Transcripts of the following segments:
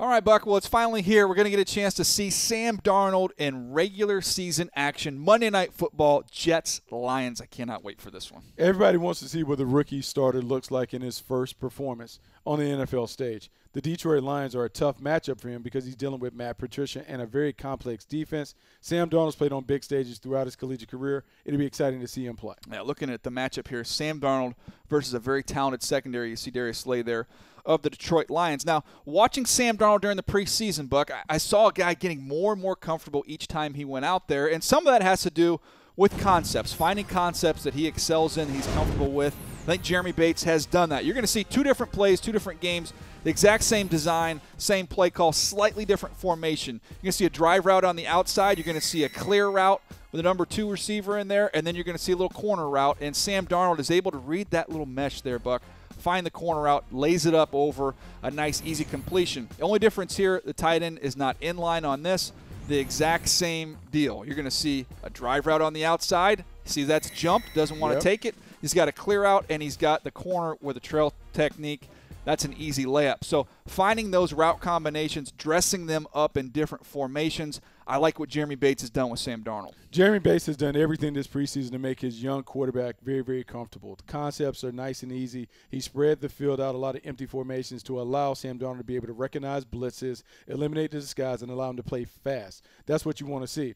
All right, Buck. Well, it's finally here. We're going to get a chance to see Sam Darnold in regular season action. Monday Night Football, Jets, Lions. I cannot wait for this one. Everybody wants to see what the rookie starter looks like in his first performance on the NFL stage. The Detroit Lions are a tough matchup for him because he's dealing with Matt Patricia and a very complex defense. Sam Darnold's played on big stages throughout his collegiate career. It'll be exciting to see him play. Yeah, looking at the matchup here, Sam Darnold versus a very talented secondary. You see Darius Slay there of the Detroit Lions. Now, watching Sam Darnold during the preseason, Buck, I, I saw a guy getting more and more comfortable each time he went out there, and some of that has to do with concepts, finding concepts that he excels in, he's comfortable with. I think Jeremy Bates has done that. You're going to see two different plays, two different games, the exact same design, same play call, slightly different formation. You're going to see a drive route on the outside. You're going to see a clear route with a number two receiver in there, and then you're going to see a little corner route. And Sam Darnold is able to read that little mesh there, Buck find the corner out, lays it up over a nice, easy completion. The only difference here, the tight end is not in line on this. The exact same deal. You're going to see a drive route on the outside. See, that's jump, doesn't want yep. to take it. He's got a clear out, and he's got the corner with a trail technique that's an easy layup. So finding those route combinations, dressing them up in different formations. I like what Jeremy Bates has done with Sam Darnold. Jeremy Bates has done everything this preseason to make his young quarterback very, very comfortable. The concepts are nice and easy. He spread the field out a lot of empty formations to allow Sam Darnold to be able to recognize blitzes, eliminate the disguise, and allow him to play fast. That's what you want to see.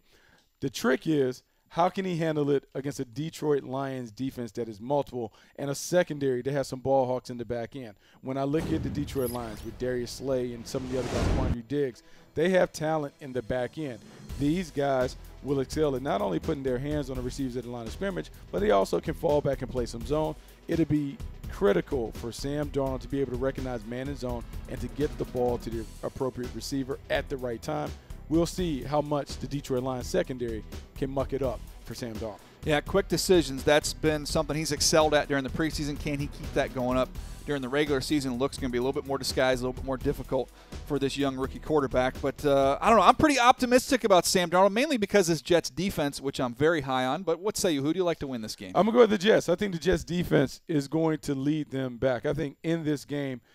The trick is – how can he handle it against a Detroit Lions defense that is multiple and a secondary that has some ball hawks in the back end? When I look at the Detroit Lions with Darius Slay and some of the other guys, Quandre Diggs, they have talent in the back end. These guys will excel at not only putting their hands on the receivers at the line of scrimmage, but they also can fall back and play some zone. It'll be critical for Sam Darnold to be able to recognize man and zone and to get the ball to the appropriate receiver at the right time we'll see how much the Detroit Lions secondary can muck it up for Sam Darnold. Yeah, quick decisions. That's been something he's excelled at during the preseason. Can he keep that going up during the regular season? Looks going to be a little bit more disguised, a little bit more difficult for this young rookie quarterback. But uh, I don't know. I'm pretty optimistic about Sam Darnold, mainly because his Jets defense, which I'm very high on. But what say you? Who do you like to win this game? I'm going to go with the Jets. I think the Jets defense is going to lead them back. I think in this game –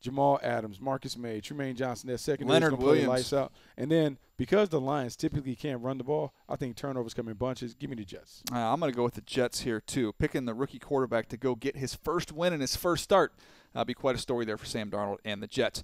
Jamal Adams, Marcus Maye, Trumaine Johnson, that second Leonard Williams. lights out. And then because the Lions typically can't run the ball, I think turnovers come in bunches. Give me the Jets. Uh, I'm going to go with the Jets here too. Picking the rookie quarterback to go get his first win in his first start. Uh, be quite a story there for Sam Darnold and the Jets.